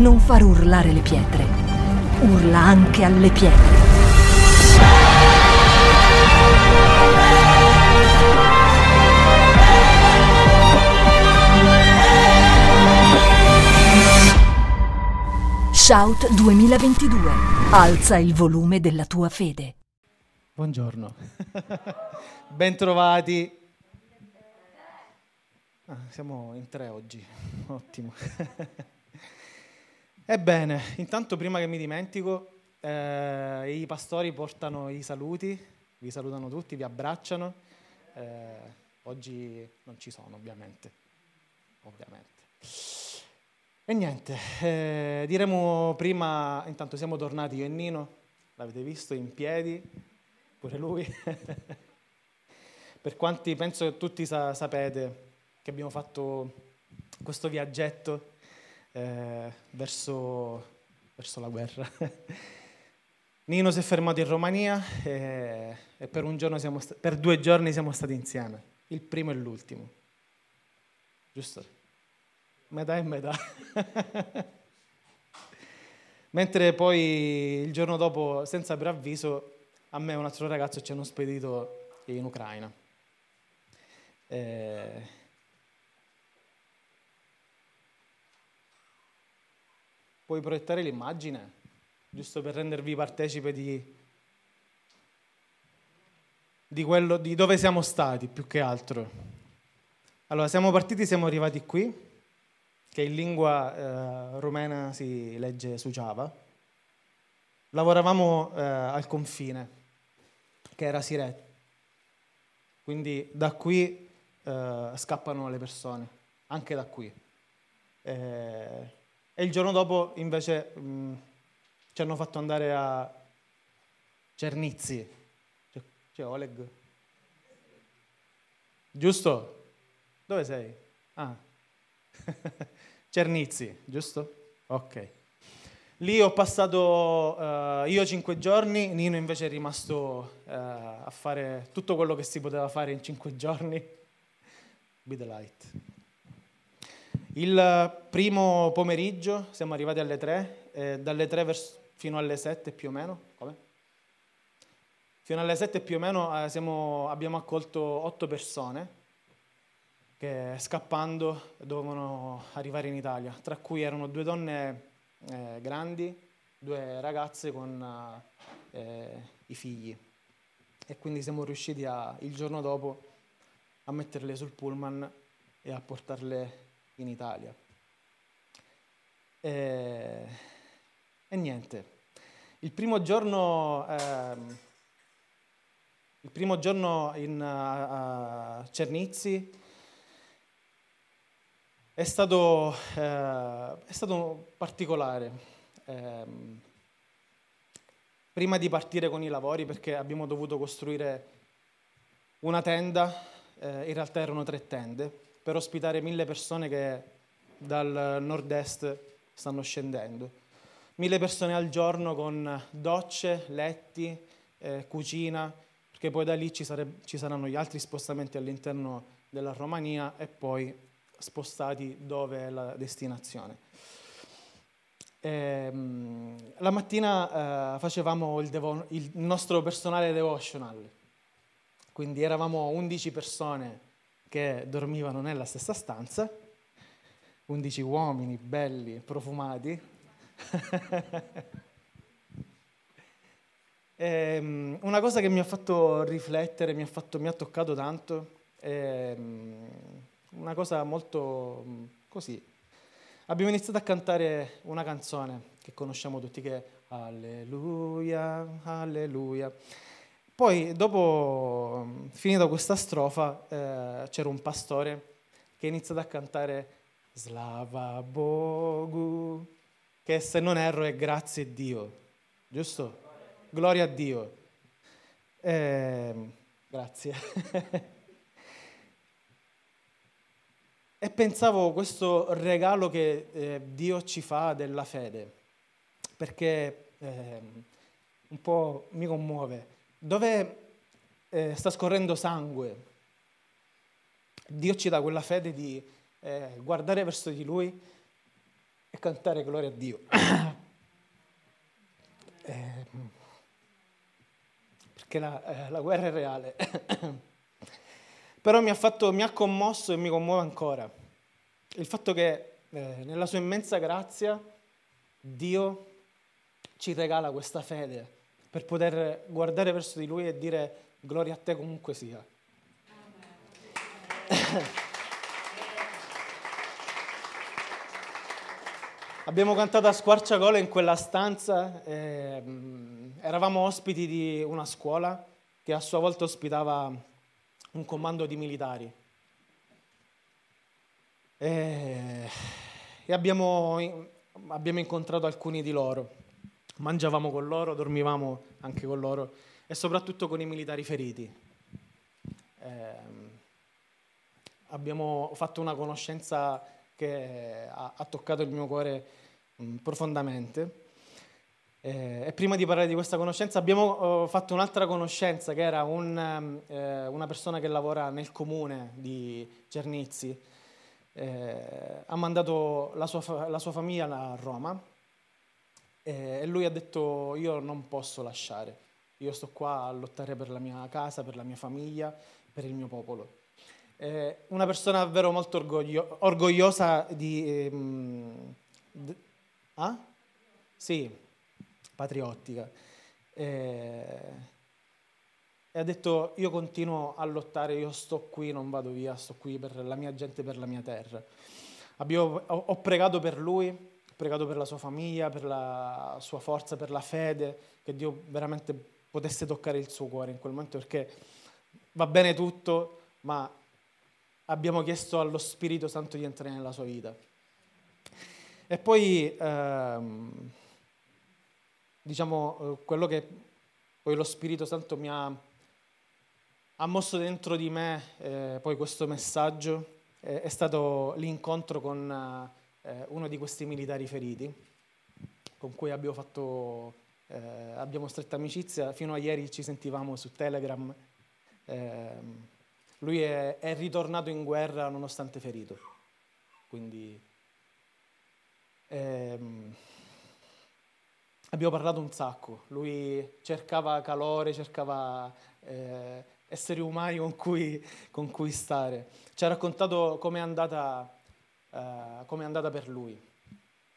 non far urlare le pietre. Urla anche alle pietre. Shout 2022. Alza il volume della tua fede. Buongiorno. Bentrovati. Ah, siamo in tre oggi. Ottimo. Ebbene, intanto prima che mi dimentico, eh, i pastori portano i saluti, vi salutano tutti, vi abbracciano. Eh, oggi non ci sono, ovviamente. Ovviamente. E niente, eh, diremo prima, intanto siamo tornati io e Nino, l'avete visto in piedi, pure lui. per quanti penso che tutti sa- sapete che abbiamo fatto questo viaggetto eh, verso, verso, la guerra. Nino si è fermato in Romania e, e per, sta- per due giorni siamo stati insieme, il primo e l'ultimo. Giusto? Metà e metà. Mentre poi il giorno dopo, senza preavviso, a me un altro ragazzo ci hanno spedito in Ucraina. Eh, Puoi proiettare l'immagine, giusto per rendervi partecipe di, di, quello, di dove siamo stati più che altro. Allora, siamo partiti, siamo arrivati qui, che in lingua eh, rumena si legge Suciava. Lavoravamo eh, al confine, che era Siret. Quindi da qui eh, scappano le persone, anche da qui. Eh, e il giorno dopo invece mh, mm, ci hanno fatto andare a Cernizzi. C'è, c'è Oleg? Giusto? Dove sei? Ah. Cernizzi, giusto? Ok. Lì ho passato uh, io cinque giorni, Nino invece è rimasto uh, a fare tutto quello che si poteva fare in cinque giorni. Be the light. Il primo pomeriggio siamo arrivati alle 3, eh, dalle 3 vers- fino alle 7 più o meno. Come? Fino alle 7 più o meno eh, siamo, abbiamo accolto 8 persone che scappando dovevano arrivare in Italia, tra cui erano due donne eh, grandi, due ragazze con eh, i figli. E quindi siamo riusciti a, il giorno dopo a metterle sul pullman e a portarle in Italia. E, e niente, il primo giorno, ehm, il primo giorno in uh, Cernizzi è stato, eh, è stato particolare. Eh, prima di partire con i lavori, perché abbiamo dovuto costruire una tenda, eh, in realtà erano tre tende, per ospitare mille persone che dal nord-est stanno scendendo. Mille persone al giorno con docce, letti, eh, cucina, perché poi da lì ci, sare- ci saranno gli altri spostamenti all'interno della Romania e poi spostati dove è la destinazione. E, um, la mattina uh, facevamo il, devo- il, nostro personale devotional, quindi eravamo 11 persone che dormivano nella stessa stanza, 11 uomini belli, profumati. e, ehm, una cosa che mi ha fatto riflettere, mi ha, fatto, mi ha toccato tanto, è mm, una cosa molto così. Abbiamo iniziato a cantare una canzone che conosciamo tutti che è Alleluia, Alleluia. Poi, dopo, finita questa strofa, eh, c'era un pastore che ha iniziato a cantare Slava Bogu, che se non erro è grazie a Dio, giusto? Gloria a Dio. Eh, grazie. e pensavo questo regalo che eh, Dio ci fa della fede, perché eh, un po' mi commuove dove eh, sta scorrendo sangue, Dio ci dà quella fede di eh, guardare verso di Lui e cantare gloria a Dio. eh, perché la, eh, la, guerra è reale. Però mi ha, fatto, mi ha, commosso e mi commuove ancora il fatto che eh, nella sua immensa grazia Dio ci regala questa fede per poter guardare verso di Lui e dire gloria a te comunque sia. Abbiamo cantato a squarciagola in quella stanza, eh, eravamo ospiti di una scuola che a sua volta ospitava un comando di militari. E, abbiamo, abbiamo incontrato alcuni di loro, mangiavamo con loro, dormivamo anche con loro e soprattutto con i militari feriti. Eh, abbiamo fatto una conoscenza che ha, ha toccato il mio cuore mh, mm, profondamente. Eh, e prima di parlare di questa conoscenza abbiamo uh, fatto un'altra conoscenza che era un, eh, una persona che lavora nel comune di Cernizzi. Eh, ha mandato la sua, la sua, famiglia a Roma e lui ha detto io non posso lasciare, io sto qua a lottare per la mia casa, per la mia famiglia, per il mio popolo eh, una persona davvero molto orgoglio, orgogliosa di... Ehm, d- ah? Sì, patriottica. Eh, e ha detto io continuo a lottare, io sto qui, non vado via, sto qui per la mia gente, per la mia terra. Abbiamo, ho, ho pregato per lui, pregato per la sua famiglia, per la sua forza, per la fede, che Dio veramente potesse toccare il suo cuore in quel momento, perché va bene tutto, ma abbiamo chiesto allo Spirito Santo di entrare nella sua vita. E poi, ehm, diciamo, eh, quello che poi lo Spirito Santo mi ha, ha mosso dentro di me, eh, poi questo messaggio, eh, è stato l'incontro con eh, uno di questi militari feriti, con cui abbiamo, fatto, eh, abbiamo stretta amicizia. Fino a ieri ci sentivamo su Telegram. Ehm, lui è, è ritornato in guerra nonostante ferito. Quindi ehm, abbiamo parlato un sacco. Lui cercava calore, cercava eh, esseri umani con cui, con cui, stare. Ci ha raccontato com'è andata, eh, com'è andata per lui.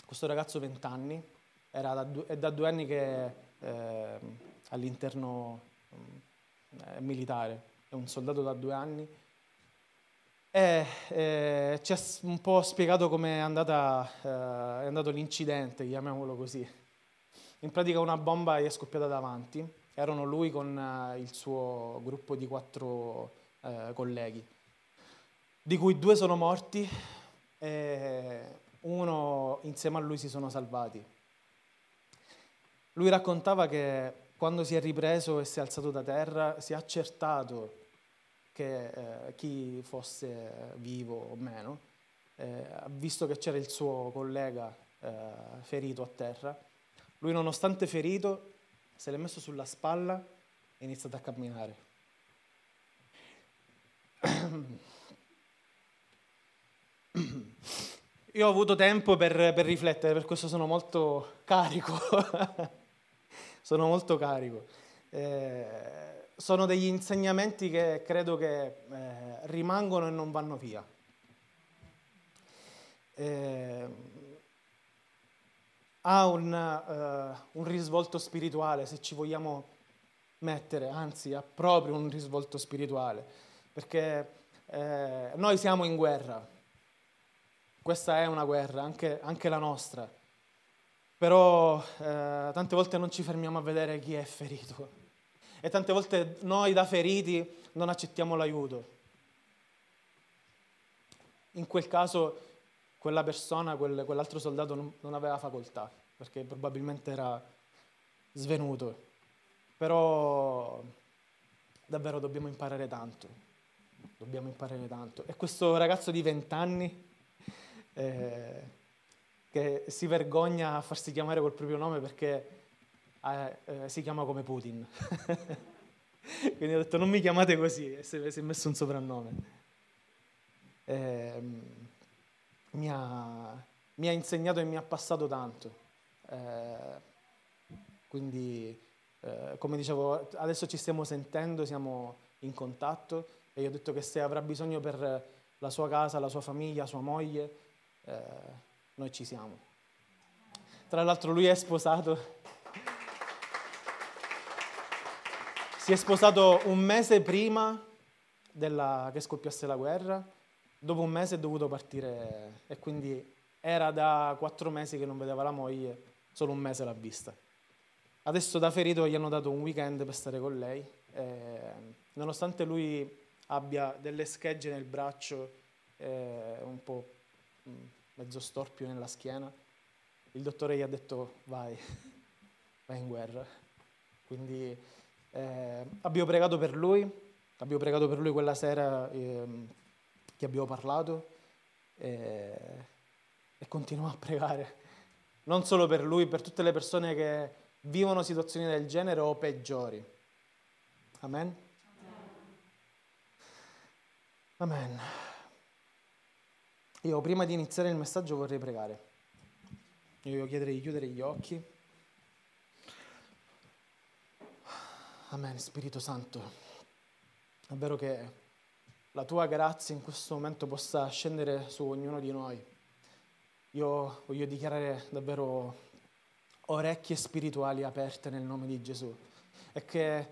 Questo ragazzo 20 anni, da due, è da due anni che eh, all'interno eh, militare è un soldato da due anni, e eh, ci ha un po' spiegato come è, eh, è andato l'incidente, chiamiamolo così. In pratica una bomba gli è scoppiata davanti, erano lui con eh, il suo gruppo di quattro eh, colleghi, di cui due sono morti e uno insieme a lui si sono salvati. Lui raccontava che quando si è ripreso e si è alzato da terra si è accertato che eh, chi fosse vivo o meno, eh, visto che c'era il suo collega eh, ferito a terra, lui nonostante ferito se l'è messo sulla spalla e è iniziato a camminare. Io ho avuto tempo per, per riflettere, per questo sono molto carico. sono molto carico. Eh, sono degli insegnamenti che credo che eh, rimangono e non vanno via. Eh, ha un, uh, un, risvolto spirituale, se ci vogliamo mettere, anzi ha proprio un risvolto spirituale, perché eh, noi siamo in guerra, questa è una guerra, anche, anche la nostra, però eh, tante volte non ci fermiamo a vedere chi è ferito e tante volte noi da feriti non accettiamo l'aiuto. In quel caso quella persona, quel, quell'altro soldato non, non aveva facoltà, perché probabilmente era svenuto. Però davvero dobbiamo imparare tanto, dobbiamo imparare tanto. E questo ragazzo di 20 anni eh, che si vergogna a farsi chiamare col proprio nome perché eh, eh, si chiama come Putin. Quindi ho detto non mi chiamate così e si, è messo un soprannome. Eh, mi, ha, mi ha insegnato e mi ha passato tanto. Eh, quindi, eh, come dicevo, adesso ci stiamo sentendo, siamo in contatto e io ho detto che se avrà bisogno per la sua casa, la sua famiglia, sua moglie, eh, noi ci siamo. Tra l'altro lui è sposato. Si è sposato un mese prima della, che scoppiasse la guerra, dopo un mese è dovuto partire e quindi era da quattro mesi che non vedeva la moglie, solo un mese l'ha vista. Adesso da ferito gli hanno dato un weekend per stare con lei, eh, nonostante lui abbia delle schegge nel braccio, eh, un po' mezzo storpio nella schiena, il dottore gli ha detto vai, vai in guerra. Quindi eh, abbiamo pregato per lui, abbiamo pregato per lui quella sera ehm, che abbiamo parlato e, e continuiamo a pregare, non solo per lui, per tutte le persone che vivono situazioni del genere o peggiori. Amen? Amen. Io prima di iniziare il messaggio vorrei pregare. Io chiederei di chiudere gli occhi. Amen, Spirito Santo. È vero che la tua grazia in questo momento possa scendere su ognuno di noi. Io voglio dichiarare davvero orecchie spirituali aperte nel nome di Gesù e che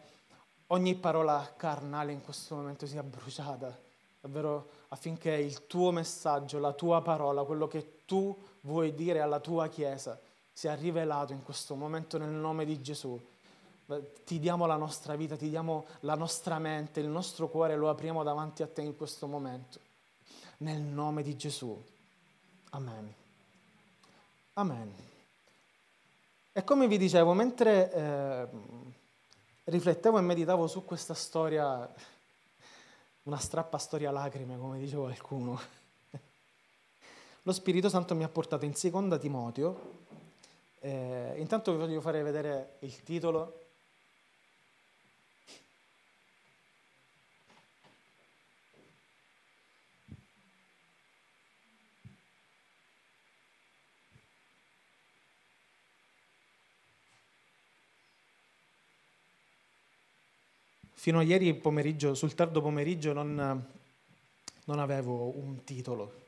ogni parola carnale in questo momento sia bruciata, davvero affinché il tuo messaggio, la tua parola, quello che tu vuoi dire alla tua Chiesa sia rivelato in questo momento nel nome di Gesù. Ti diamo la nostra vita, ti diamo la nostra mente, il nostro cuore, lo apriamo davanti a te in questo momento. Nel nome di Gesù. Amen. Amen. E come vi dicevo, mentre eh, riflettevo e meditavo su questa storia, una strappa storia lacrime, come diceva qualcuno, lo Spirito Santo mi ha portato in seconda Timoteo. Eh, intanto vi voglio fare vedere il titolo fino a ieri pomeriggio, sul tardo pomeriggio, non, non avevo un titolo.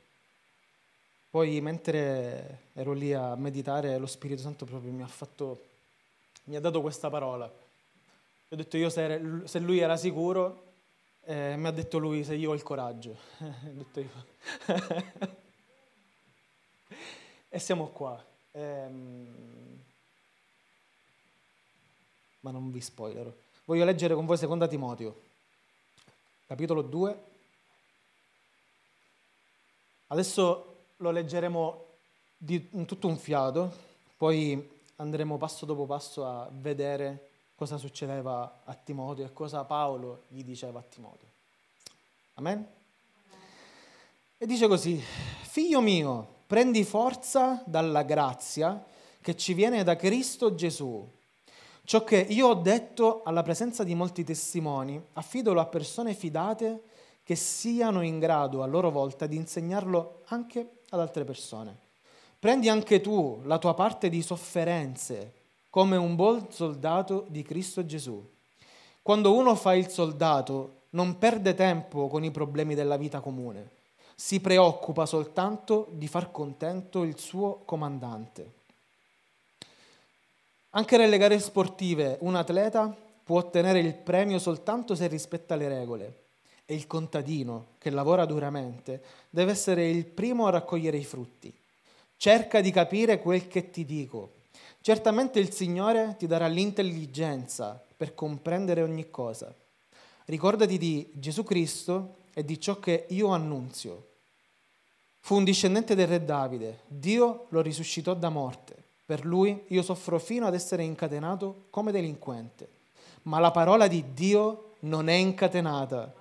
Poi mentre ero lì a meditare, lo Spirito Santo proprio mi ha fatto, mi ha dato questa parola. Ho detto io se, lui era sicuro, eh, mi ha detto lui se io ho il coraggio. e siamo qua. Ehm... Ma non vi spoilerò. Voglio leggere con voi seconda Timoteo, capitolo 2. Adesso lo leggeremo di tutto un fiato, poi andremo passo dopo passo a vedere cosa succedeva a Timoteo e cosa Paolo gli diceva a Timoteo. Amen? E dice così, figlio mio, prendi forza dalla grazia che ci viene da Cristo Gesù Ciò che io ho detto alla presenza di molti testimoni, affidalo a persone fidate che siano in grado a loro volta di insegnarlo anche ad altre persone. Prendi anche tu la tua parte di sofferenze come un buon soldato di Cristo Gesù. Quando uno fa il soldato non perde tempo con i problemi della vita comune, si preoccupa soltanto di far contento il suo comandante. Anche nelle gare sportive un atleta può ottenere il premio soltanto se rispetta le regole e il contadino, che lavora duramente, deve essere il primo a raccogliere i frutti. Cerca di capire quel che ti dico. Certamente il Signore ti darà l'intelligenza per comprendere ogni cosa. Ricordati di Gesù Cristo e di ciò che io annunzio. Fu un discendente del re Davide, Dio lo risuscitò da morte per lui io soffro fino ad essere incatenato come delinquente, ma la parola di Dio non è incatenata.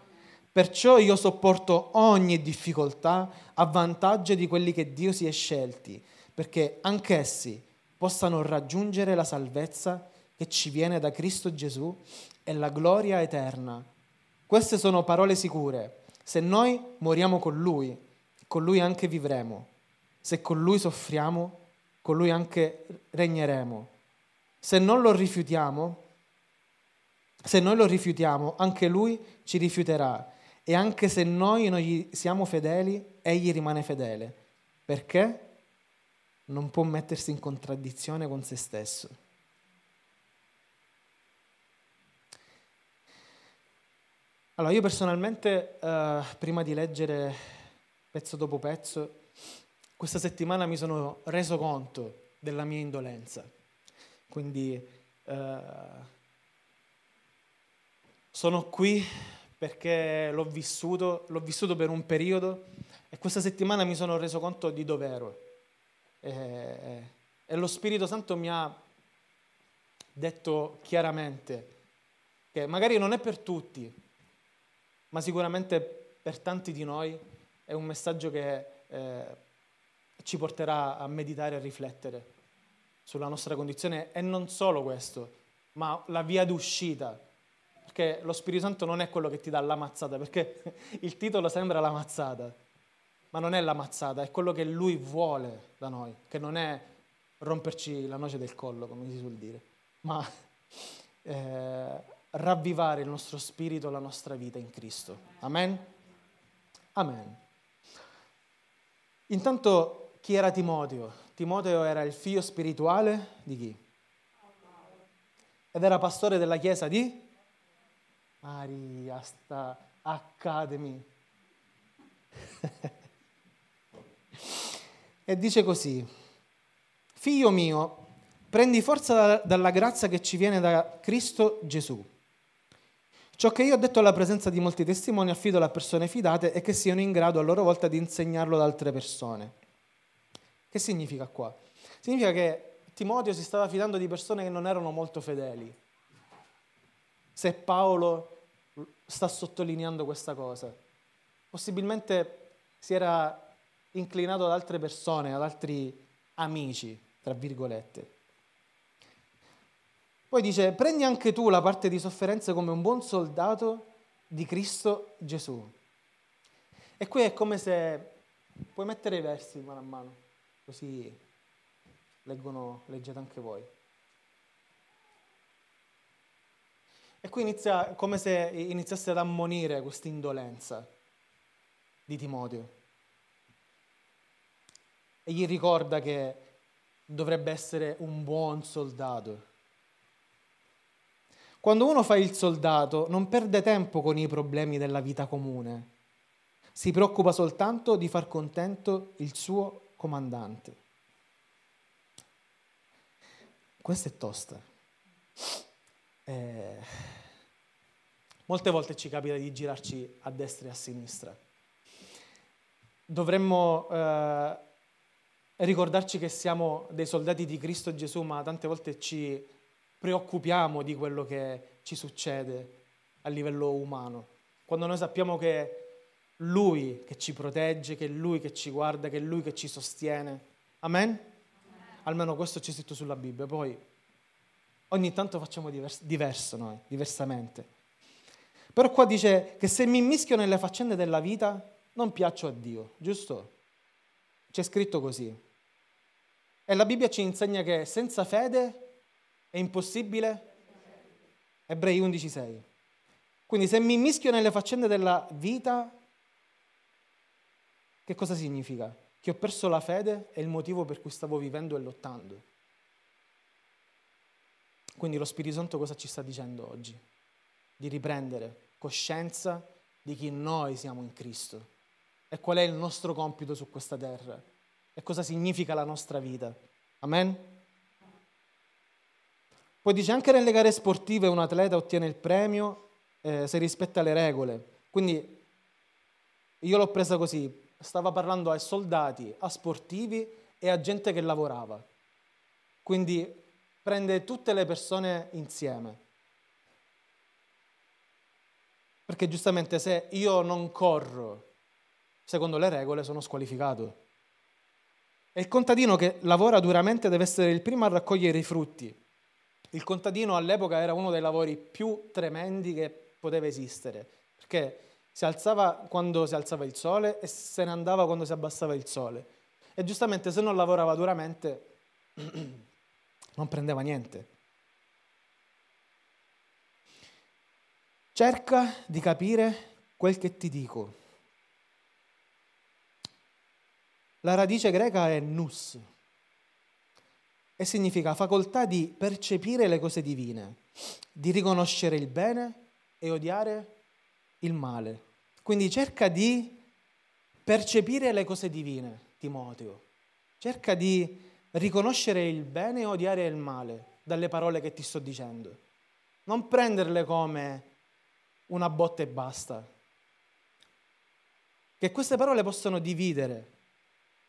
Perciò io sopporto ogni difficoltà a vantaggio di quelli che Dio si è scelti, perché anch'essi possano raggiungere la salvezza che ci viene da Cristo Gesù e la gloria eterna. Queste sono parole sicure. Se noi moriamo con Lui, con Lui anche vivremo. Se con Lui soffriamo, con Lui anche regneremo. Se non lo rifiutiamo, se noi lo rifiutiamo, anche Lui ci rifiuterà. E anche se noi non gli siamo fedeli, Egli rimane fedele. Perché? Non può mettersi in contraddizione con se stesso. Allora, io personalmente, eh, prima di leggere pezzo dopo pezzo, questa settimana mi sono reso conto della mia indolenza. Quindi eh, sono qui perché l'ho vissuto, l'ho vissuto per un periodo e questa settimana mi sono reso conto di dove ero. E, e lo Spirito Santo mi ha detto chiaramente che magari non è per tutti, ma sicuramente per tanti di noi è un messaggio che eh, ci porterà a meditare e a riflettere sulla nostra condizione e non solo questo, ma la via d'uscita perché lo Spirito Santo non è quello che ti dà la mazzata, perché il titolo sembra la mazzata, ma non è la mazzata, è quello che Lui vuole da noi, che non è romperci la noce del collo, come si suol dire, ma eh, ravvivare il nostro spirito, la nostra vita in Cristo. Amen? Amen. Intanto chi era Timoteo? Timoteo era il figlio spirituale di chi? Ed era pastore della chiesa di? Maria sta Academy. e dice così, figlio mio, prendi forza dalla grazia che ci viene da Cristo Gesù. Ciò che io ho detto alla presenza di molti testimoni affido a persone fidate e che siano in grado a loro volta di insegnarlo ad altre persone. Che significa qua? Significa che Timoteo si stava fidando di persone che non erano molto fedeli. Se Paolo sta sottolineando questa cosa. Possibilmente si era inclinato ad altre persone, ad altri amici, tra virgolette. Poi dice, prendi anche tu la parte di sofferenze come un buon soldato di Cristo Gesù. E qui è come se puoi mettere i versi mano a mano, così leggono, leggete anche voi. E qui inizia come se iniziasse ad ammonire questa indolenza di Timoteo. E gli ricorda che dovrebbe essere un buon soldato. Quando uno fa il soldato non perde tempo con i problemi della vita comune, si preoccupa soltanto di far contento il suo comandante. Questa è tosta. Eh, molte volte ci capita di girarci a destra e a sinistra. Dovremmo eh, ricordarci che siamo dei soldati di Cristo Gesù, ma tante volte ci preoccupiamo di quello che ci succede a livello umano. Quando noi sappiamo che Lui che ci protegge, che è Lui che ci guarda, che è Lui che ci sostiene. Amen? Almeno questo c'è scritto sulla Bibbia. Poi Ogni tanto facciamo divers- diverso noi, diversamente. Però qua dice che se mi mischio nelle faccende della vita non piaccio a Dio, giusto? C'è scritto così. E la Bibbia ci insegna che senza fede è impossibile. Ebrei 11:6. Quindi se mi mischio nelle faccende della vita, che cosa significa? Che ho perso la fede è il motivo per cui stavo vivendo e lottando. Quindi lo Spirito Santo cosa ci sta dicendo oggi? Di riprendere coscienza di chi noi siamo in Cristo e qual è il nostro compito su questa terra e cosa significa la nostra vita. Amen? Poi dice anche nelle gare sportive un atleta ottiene il premio eh, se rispetta le regole. Quindi io l'ho presa così, stava parlando ai soldati, a sportivi e a gente che lavorava. Quindi prende tutte le persone insieme. Perché giustamente se io non corro secondo le regole sono squalificato. E il contadino che lavora duramente deve essere il primo a raccogliere i frutti. Il contadino all'epoca era uno dei lavori più tremendi che poteva esistere, perché si alzava quando si alzava il sole e se ne andava quando si abbassava il sole. E giustamente se non lavorava duramente non prendeva niente. Cerca di capire quel che ti dico. La radice greca è nous e significa facoltà di percepire le cose divine, di riconoscere il bene e odiare il male. Quindi cerca di percepire le cose divine, Timoteo. Cerca di riconoscere il bene e odiare il male dalle parole che ti sto dicendo. Non prenderle come una botta e basta. Che queste parole possono dividere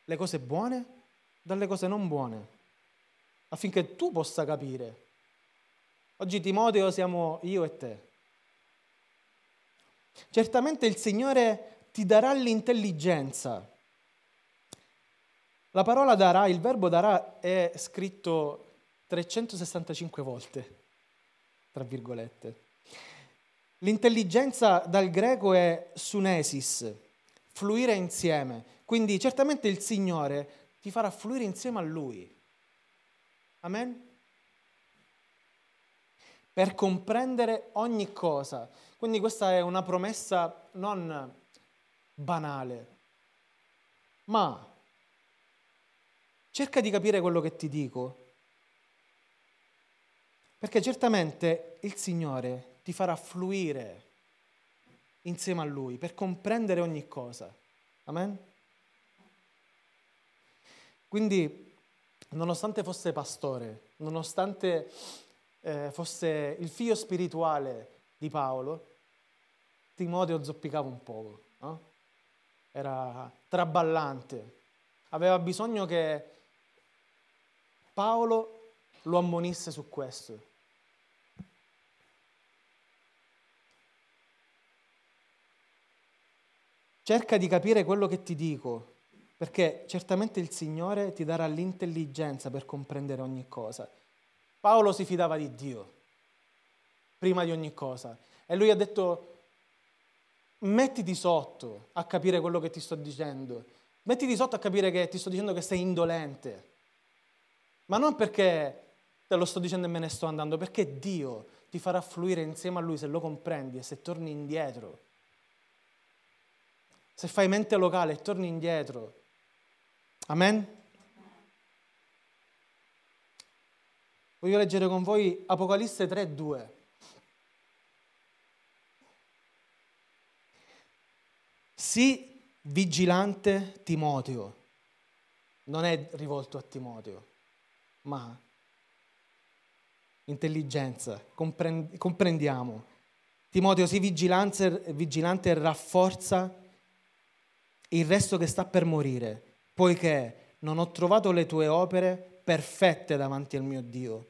le cose buone dalle cose non buone, affinché tu possa capire. Oggi Timoteo siamo io e te. Certamente il Signore ti darà l'intelligenza. La parola darà, il verbo darà è scritto 365 volte, tra virgolette. L'intelligenza dal greco è sunesis, fluire insieme. Quindi certamente il Signore ti farà fluire insieme a Lui. Amen? Per comprendere ogni cosa. Quindi questa è una promessa non banale, ma cerca di capire quello che ti dico, perché certamente il Signore ti farà fluire insieme a Lui per comprendere ogni cosa. Amen? Quindi, nonostante fosse pastore, nonostante eh, fosse il figlio spirituale di Paolo, Timoteo zoppicava un poco, no? era traballante, aveva bisogno che Paolo lo ammonisse su questo. Cerca di capire quello che ti dico, perché certamente il Signore ti darà l'intelligenza per comprendere ogni cosa. Paolo si fidava di Dio prima di ogni cosa e lui ha detto mettiti sotto a capire quello che ti sto dicendo, mettiti sotto a capire che ti sto dicendo che sei indolente, ma non perché te lo sto dicendo e me ne sto andando, perché Dio ti farà fluire insieme a Lui se lo comprendi e se torni indietro. Se fai mente locale e torni indietro. Amen? Voglio leggere con voi Apocalisse 3:2. Sii vigilante Timoteo. Non è rivolto a Timoteo, ma intelligenza, comprendiamo. Timoteo, sii vigilante, vigilante e rafforza il resto che sta per morire, poiché non ho trovato le tue opere perfette davanti al mio Dio.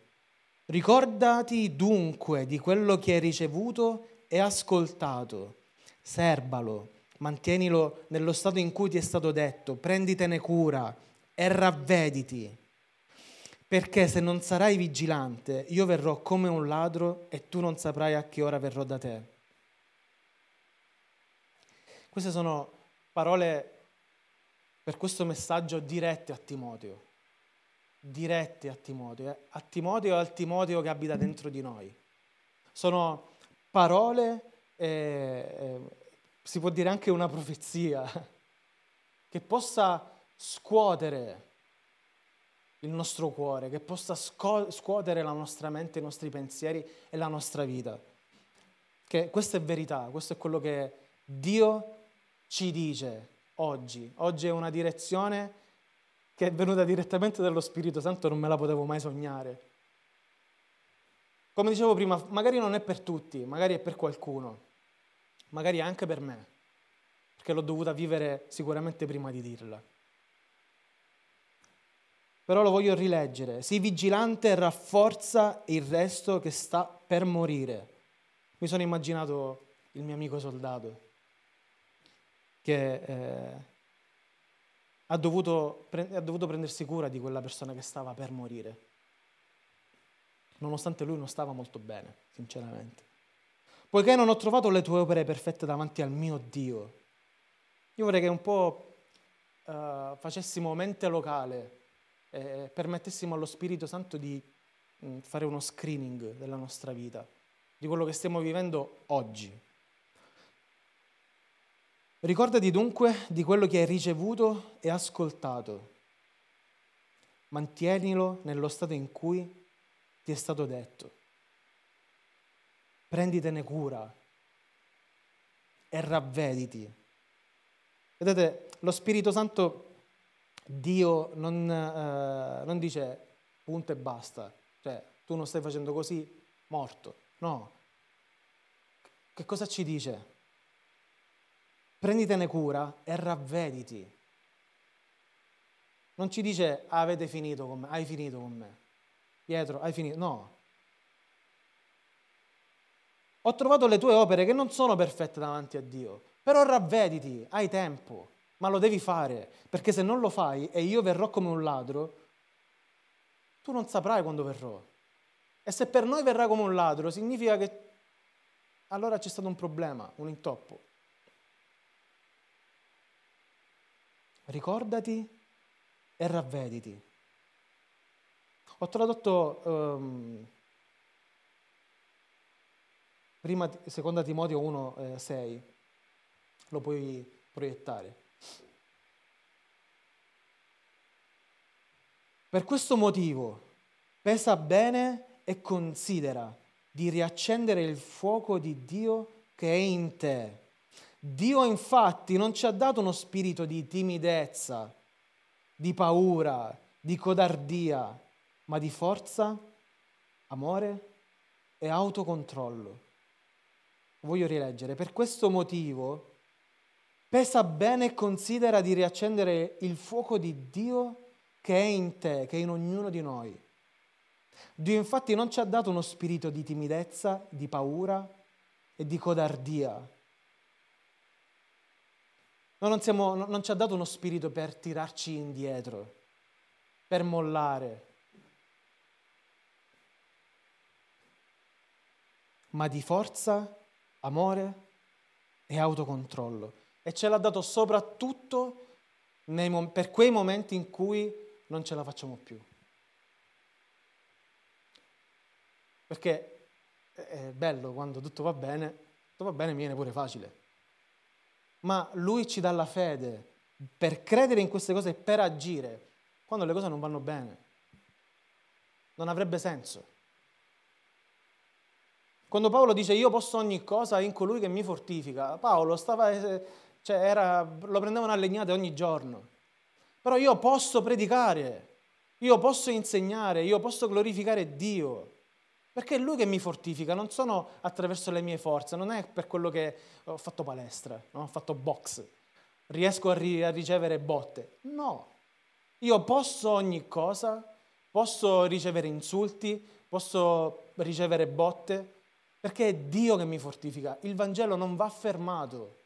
Ricordati dunque di quello che hai ricevuto e ascoltato, serbalo, mantienilo nello stato in cui ti è stato detto, prenditene cura e ravvediti, perché se non sarai vigilante io verrò come un ladro e tu non saprai a che ora verrò da te. Queste sono parole per questo messaggio dirette a Timoteo, dirette a Timoteo, eh? a Timoteo e al Timoteo che abita dentro di noi. Sono parole, eh, eh, si può dire anche una profezia, che possa scuotere il nostro cuore, che possa scuotere la nostra mente, i nostri pensieri e la nostra vita. Che questa è verità, questo è quello che Dio ci dice oggi. Oggi è una direzione che è venuta direttamente dallo Spirito Santo, non me la potevo mai sognare. Come dicevo prima, magari non è per tutti, magari è per qualcuno, magari anche per me, perché l'ho dovuta vivere sicuramente prima di dirla. Però lo voglio rileggere. Sii vigilante e rafforza il resto che sta per morire. Mi sono immaginato il mio amico soldato che eh, ha, dovuto, ha dovuto prendersi cura di quella persona che stava per morire, nonostante lui non stava molto bene, sinceramente. Poiché non ho trovato le tue opere perfette davanti al mio Dio. Io vorrei che un po' uh, facessimo mente locale e permettessimo allo Spirito Santo di mh, mm, fare uno screening della nostra vita, di quello che stiamo vivendo oggi. Ricordati dunque di quello che hai ricevuto e ascoltato. Mantienilo nello stato in cui ti è stato detto. Prenditene cura e ravvediti. Vedete, lo Spirito Santo, Dio non, eh, non dice punto e basta, cioè tu non stai facendo così, morto. No. Che cosa ci dice? Prenditene cura e ravvediti. Non ci dice avete finito con me, hai finito con me. Pietro, hai finito. No. Ho trovato le tue opere che non sono perfette davanti a Dio, però ravvediti, hai tempo, ma lo devi fare, perché se non lo fai e io verrò come un ladro, tu non saprai quando verrò. E se per noi verrà come un ladro, significa che allora c'è stato un problema, un intoppo. Ricordati e ravvediti. Ho tradotto um, prima, seconda Timoteo 1, eh, 6, lo puoi proiettare. Per questo motivo pesa bene e considera di riaccendere il fuoco di Dio che è in te. Dio infatti non ci ha dato uno spirito di timidezza, di paura, di codardia, ma di forza, amore e autocontrollo. Voglio rileggere. Per questo motivo pesa bene e considera di riaccendere il fuoco di Dio che è in te, che è in ognuno di noi. Dio infatti non ci ha dato uno spirito di timidezza, di paura e di codardia. non, siamo, non ci ha dato uno spirito per tirarci indietro, per mollare, ma di forza, amore e autocontrollo. E ce l'ha dato soprattutto nei, per quei momenti in cui non ce la facciamo più. Perché è bello quando tutto va bene, tutto va bene mi viene pure facile. Ma lui ci dà la fede per credere in queste cose e per agire quando le cose non vanno bene. Non avrebbe senso. Quando Paolo dice io posso ogni cosa in colui che mi fortifica, Paolo stava, eh, cioè era, lo prendevano a legnate ogni giorno. Però io posso predicare, io posso insegnare, io posso glorificare Dio. Perché è Lui che mi fortifica, non sono attraverso le mie forze, non è per quello che ho fatto palestra, no? ho fatto box, riesco a, ri- a ricevere botte. No, io posso ogni cosa, posso ricevere insulti, posso ricevere botte, perché è Dio che mi fortifica. Il Vangelo non va fermato.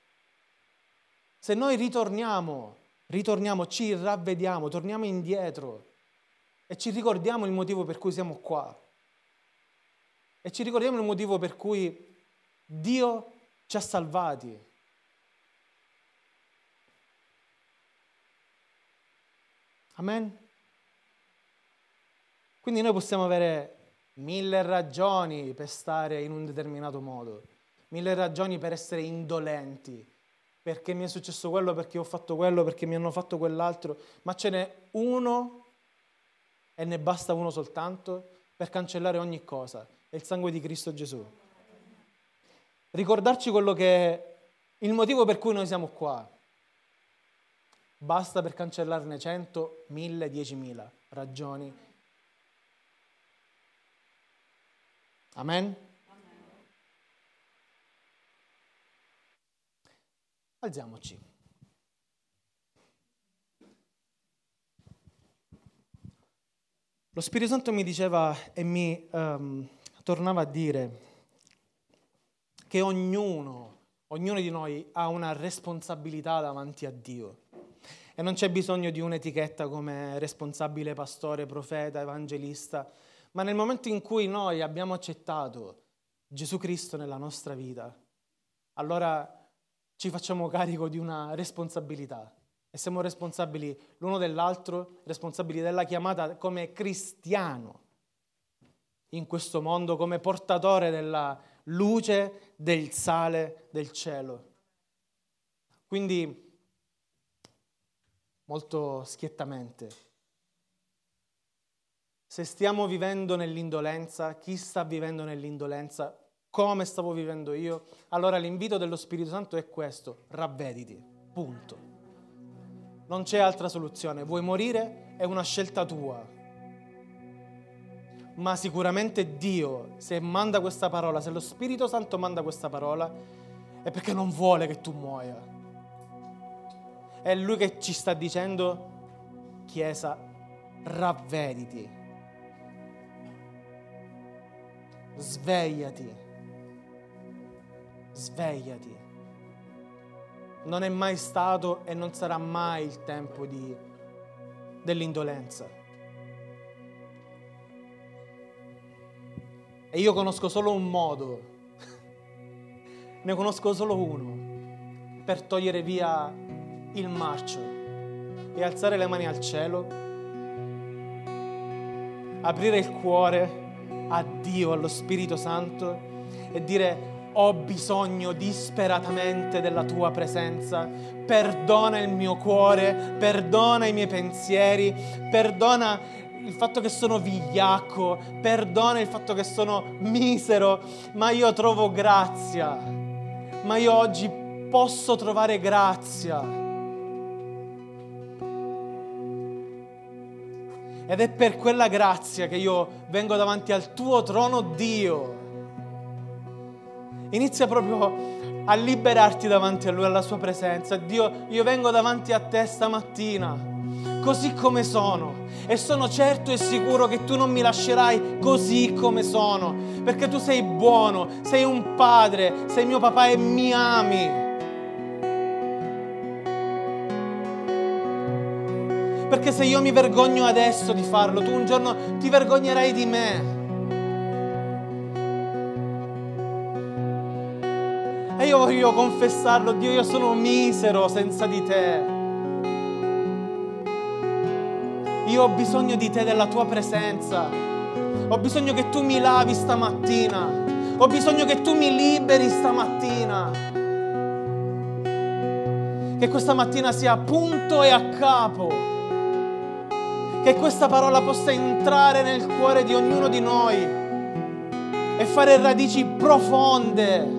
Se noi ritorniamo, ritorniamo, ci ravvediamo, torniamo indietro e ci ricordiamo il motivo per cui siamo qua e ci ricordiamo il motivo per cui Dio ci ha salvati. Amen? Quindi noi possiamo avere mille ragioni per stare in un determinato modo, mille ragioni per essere indolenti, perché mi è successo quello, perché ho fatto quello, perché mi hanno fatto quell'altro, ma ce n'è uno e ne basta uno soltanto per cancellare ogni cosa è il sangue di Cristo Gesù. Ricordarci quello che è il motivo per cui noi siamo qua. Basta per cancellarne cento, mille, diecimila ragioni. Amen? Alziamoci. Lo Spirito Santo mi diceva e mi um, tornava a dire che ognuno, ognuno di noi ha una responsabilità davanti a Dio. E non c'è bisogno di un'etichetta come responsabile pastore, profeta, evangelista, ma nel momento in cui noi abbiamo accettato Gesù Cristo nella nostra vita, allora ci facciamo carico di una responsabilità. e siamo responsabili l'uno dell'altro, responsabili della chiamata come cristiano in questo mondo, come portatore della luce, del sale, del cielo. Quindi, molto schiettamente, se stiamo vivendo nell'indolenza, chi sta vivendo nell'indolenza, come stavo vivendo io, allora l'invito dello Spirito Santo è questo, ravvediti, punto. Non c'è altra soluzione, vuoi morire? È una scelta tua. Ma sicuramente Dio, se manda questa parola, se lo Spirito Santo manda questa parola, è perché non vuole che tu muoia. È Lui che ci sta dicendo, Chiesa, ravvediti. Svegliati. Svegliati. Non è mai stato e non sarà mai il tempo di, dell'indolenza. E io conosco solo un modo, ne conosco solo uno, per togliere via il marcio e alzare le mani al cielo, aprire il cuore a Dio, allo Spirito Santo e dire ho bisogno disperatamente della tua presenza, perdona il mio cuore, perdona i miei pensieri, perdona il fatto che sono vigliacco, perdona il fatto che sono misero, ma io trovo grazia, ma io oggi posso trovare grazia. Ed è per quella grazia che io vengo davanti al tuo trono, Dio. Inizia proprio a liberarti davanti a Lui, alla Sua presenza. Dio, io vengo davanti a te stamattina, così come sono. E sono certo e sicuro che tu non mi lascerai così come sono, perché tu sei buono, sei un padre, sei mio papà e mi ami. Perché se io mi vergogno adesso di farlo, tu un giorno ti vergognerai di me. E io voglio confessarlo, Dio, io sono misero senza di te. Io ho bisogno di te, della tua presenza. Ho bisogno che tu mi lavi stamattina. Ho bisogno che tu mi liberi stamattina. Che questa mattina sia punto e a capo che questa parola possa entrare nel cuore di ognuno di noi e fare radici profonde.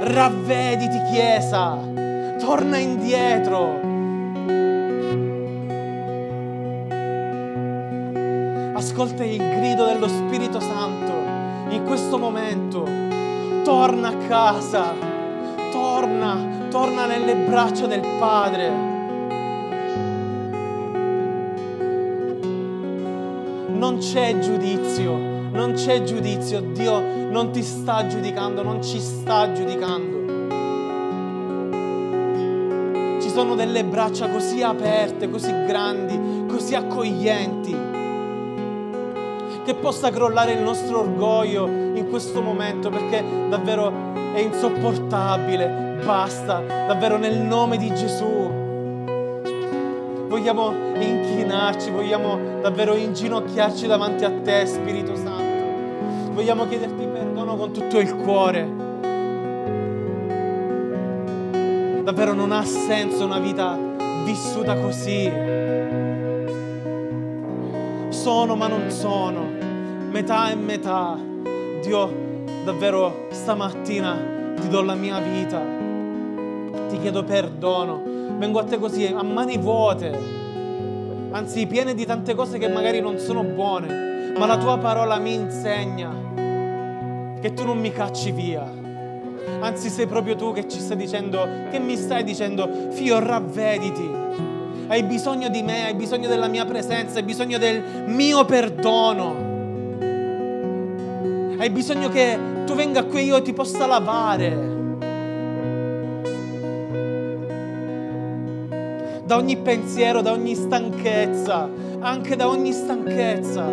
Ravvediti Chiesa, torna indietro. Ascolta il grido dello Spirito Santo in questo momento. Torna a casa, torna, torna nelle braccia del Padre. Non c'è giudizio, non c'è giudizio, Dio non ti sta giudicando, non ci sta giudicando. Ci sono delle braccia così aperte, così grandi, così accoglienti, che possa crollare il nostro orgoglio in questo momento perché davvero è insopportabile. Basta, davvero nel nome di Gesù vogliamo inchinarci, vogliamo davvero inginocchiarci davanti a te, Spirito Santo. Vogliamo chiederti perdono con tutto il cuore. Davvero non ha senso una vita vissuta così. Sono ma non sono, metà e metà. Dio, davvero stamattina ti do la mia vita. Ti chiedo perdono vengo a te così a mani vuote, anzi piene di tante cose che magari non sono buone, ma la tua parola mi insegna che tu non mi cacci via. Anzi sei proprio tu che ci stai dicendo, che mi stai dicendo, figlio ravvediti, hai bisogno di me, hai bisogno della mia presenza, hai bisogno del mio perdono. Hai bisogno che tu venga qui e io ti possa lavare. Da ogni pensiero, da ogni stanchezza, anche da ogni stanchezza.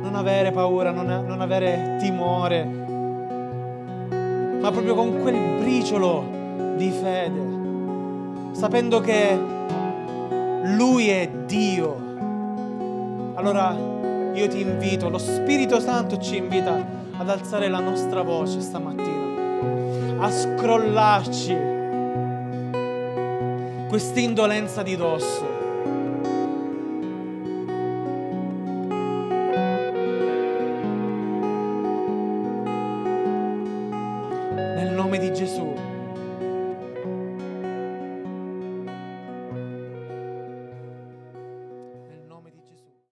Non paura, non, non avere timore, ma proprio con quel briciolo di fede, sapendo che Lui è Dio. Allora io ti invito, lo Spirito Santo ci invita ad alzare la nostra voce stamattina, a scrollarci quest'indolenza di dosso.